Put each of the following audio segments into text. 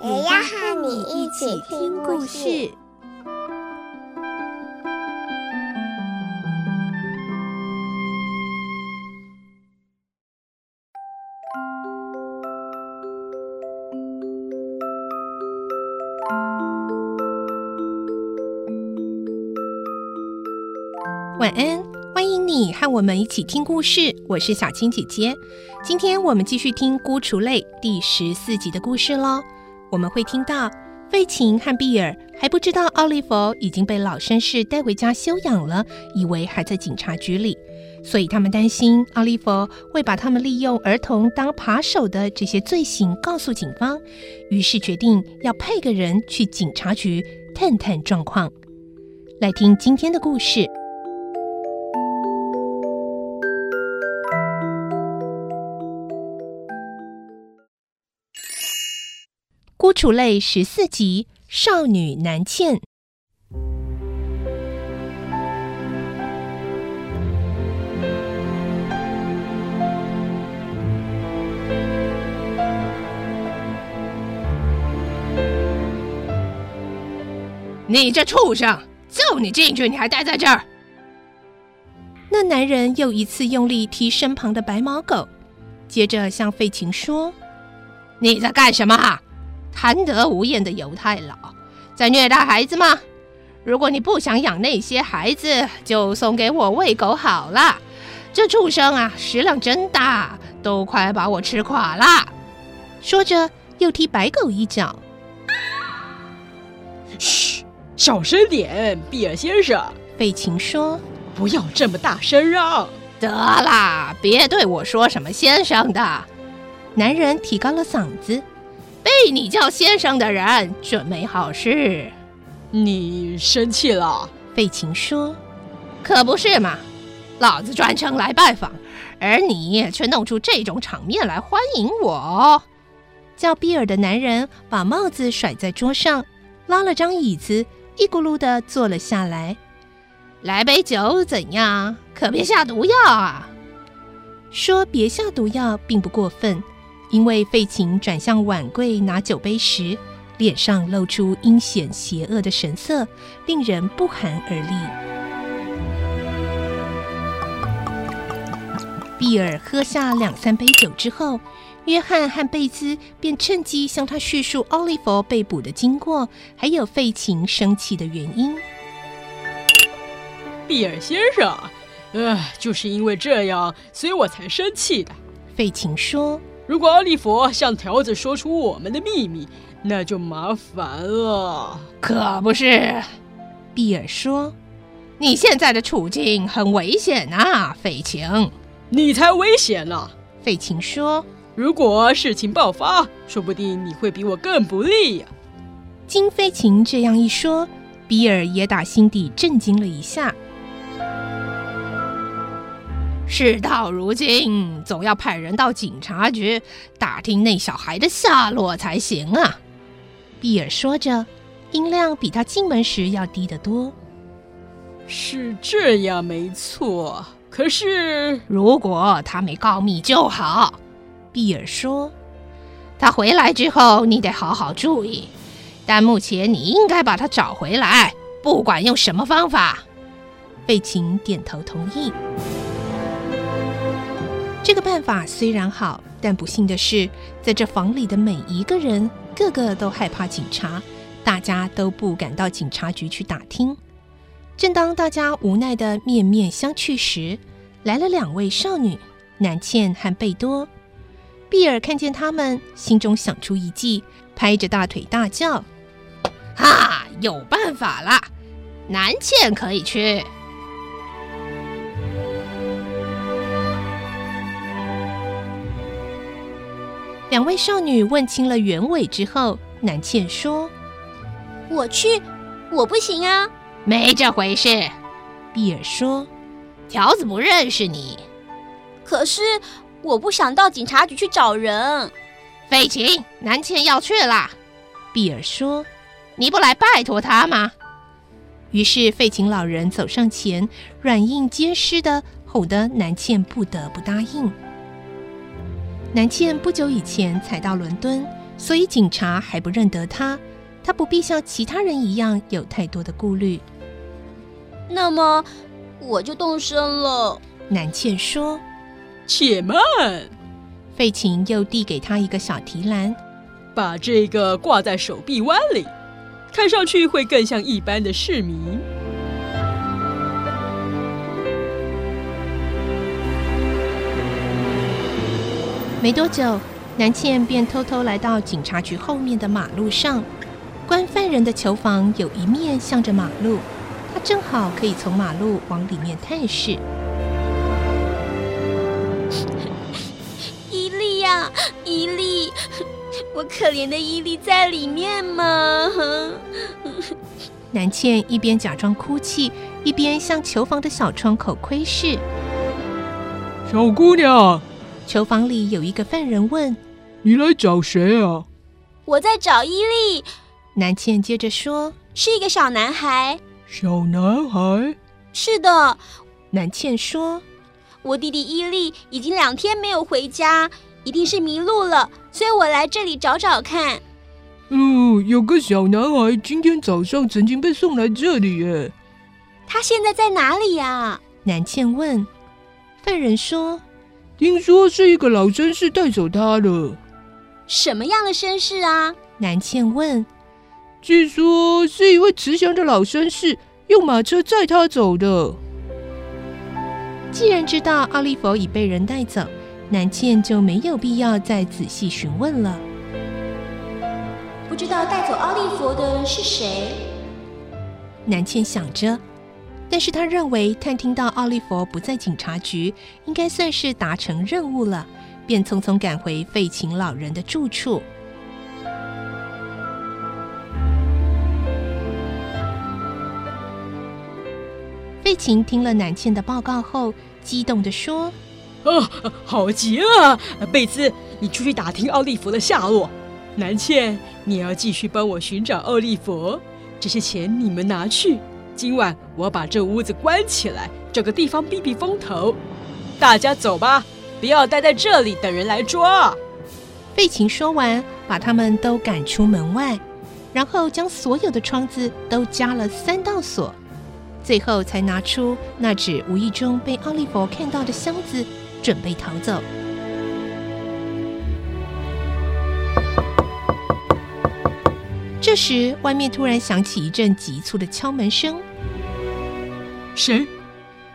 也要和你一起听故事。晚安，欢迎你和我们一起听故事。我是小青姐姐，今天我们继续听《孤雏泪》第十四集的故事喽。我们会听到费琴和碧尔还不知道奥利弗已经被老绅士带回家休养了，以为还在警察局里，所以他们担心奥利弗会把他们利用儿童当扒手的这些罪行告诉警方，于是决定要派个人去警察局探探状况。来听今天的故事。《孤雏泪》十四集，少女南茜。你这畜生！就你进去，你还待在这儿？那男人又一次用力踢身旁的白毛狗，接着向费琴说：“你在干什么？”贪得无厌的犹太佬，在虐待孩子吗？如果你不想养那些孩子，就送给我喂狗好了。这畜生啊，食量真大，都快把我吃垮了。说着，又踢白狗一脚。嘘，小声点，比尔先生。费琴说：“不要这么大声嚷！”得啦，别对我说什么先生的。男人提高了嗓子。被你叫先生的人准没好事。你生气了？费琴说：“可不是嘛，老子专程来拜访，而你却弄出这种场面来欢迎我。”叫比尔的男人把帽子甩在桌上，拉了张椅子，一咕噜地坐了下来。来杯酒怎样？可别下毒药啊！说别下毒药并不过分。因为费琴转向碗柜拿酒杯时，脸上露出阴险邪恶的神色，令人不寒而栗。比尔喝下两三杯酒之后，约翰和贝兹便趁机向他叙述奥利弗被捕的经过，还有费琴生气的原因。比尔先生，呃，就是因为这样，所以我才生气的。费琴说。如果奥利弗向条子说出我们的秘密，那就麻烦了。可不是，比尔说：“你现在的处境很危险啊，费琴。”你才危险呢，费琴说：“如果事情爆发，说不定你会比我更不利呀。”经费琴这样一说，比尔也打心底震惊了一下。事到如今，总要派人到警察局打听那小孩的下落才行啊。比尔说着，音量比他进门时要低得多。是这样，没错。可是，如果他没告密就好。比尔说，他回来之后，你得好好注意。但目前，你应该把他找回来，不管用什么方法。贝琴点头同意。这个办法虽然好，但不幸的是，在这房里的每一个人，个个都害怕警察，大家都不敢到警察局去打听。正当大家无奈地面面相觑时，来了两位少女，南茜和贝多。比尔看见他们，心中想出一计，拍着大腿大叫：“哈，有办法了！南茜可以去。”两位少女问清了原委之后，南茜说：“我去，我不行啊，没这回事。”碧儿说：“条子不认识你。”可是我不想到警察局去找人。费琴，南茜要去啦。碧儿说：“你不来拜托他吗？”于是费琴老人走上前，软硬兼施的哄得南茜不得不答应。南茜不久以前才到伦敦，所以警察还不认得她。她不必像其他人一样有太多的顾虑。那么我就动身了。南茜说：“且慢。”费琴又递给她一个小提篮，把这个挂在手臂弯里，看上去会更像一般的市民。没多久，南茜便偷偷来到警察局后面的马路上。关犯人的囚房有一面向着马路，她正好可以从马路往里面探视。伊利呀，伊利，我可怜的伊利在里面吗？南茜一边假装哭泣，一边向囚房的小窗口窥视。小姑娘。囚房里有一个犯人问：“你来找谁啊？”“我在找伊利。”南茜接着说：“是一个小男孩。”“小男孩？”“是的。”南茜说：“我弟弟伊利已经两天没有回家，一定是迷路了，所以我来这里找找看。”“嗯，有个小男孩今天早上曾经被送来这里耶。”“他现在在哪里呀？”南茜问。犯人说。听说是一个老绅士带走他了。什么样的绅士啊？南茜问。据说是一位慈祥的老绅士，用马车载他走的。既然知道奥利弗已被人带走，南茜就没有必要再仔细询问了。不知道带走奥利弗的人是谁？南茜想着。但是他认为探听到奥利弗不在警察局，应该算是达成任务了，便匆匆赶回费琴老人的住处。费琴听了南茜的报告后，激动地说：“啊，好极了！贝兹，你出去打听奥利弗的下落；南茜，你要继续帮我寻找奥利弗。这些钱你们拿去。”今晚我把这屋子关起来，找个地方避避风头。大家走吧，不要待在这里等人来抓。费琴说完，把他们都赶出门外，然后将所有的窗子都加了三道锁，最后才拿出那只无意中被奥利弗看到的箱子，准备逃走。这时，外面突然响起一阵急促的敲门声。谁？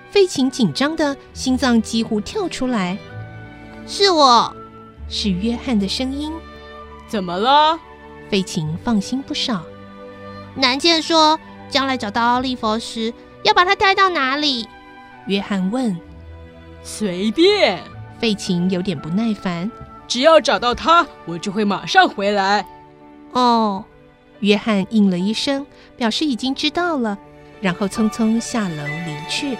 费琴紧张的心脏几乎跳出来。是我，是约翰的声音。怎么了？费琴放心不少。南茜说，将来找到奥利佛时，要把他带到哪里？约翰问。随便。费琴有点不耐烦。只要找到他，我就会马上回来。哦。约翰应了一声，表示已经知道了，然后匆匆下楼离去。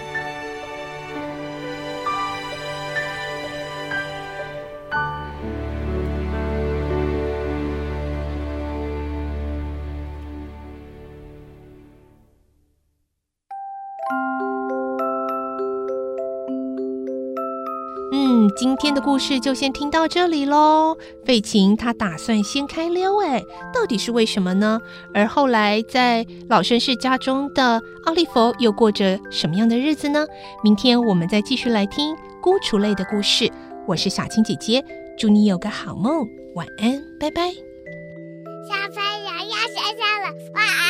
嗯今天的故事就先听到这里喽。费琴他打算先开溜，哎，到底是为什么呢？而后来在老绅士家中的奥利弗又过着什么样的日子呢？明天我们再继续来听孤雏泪的故事。我是小青姐姐，祝你有个好梦，晚安，拜拜。小朋友要睡觉了，晚安。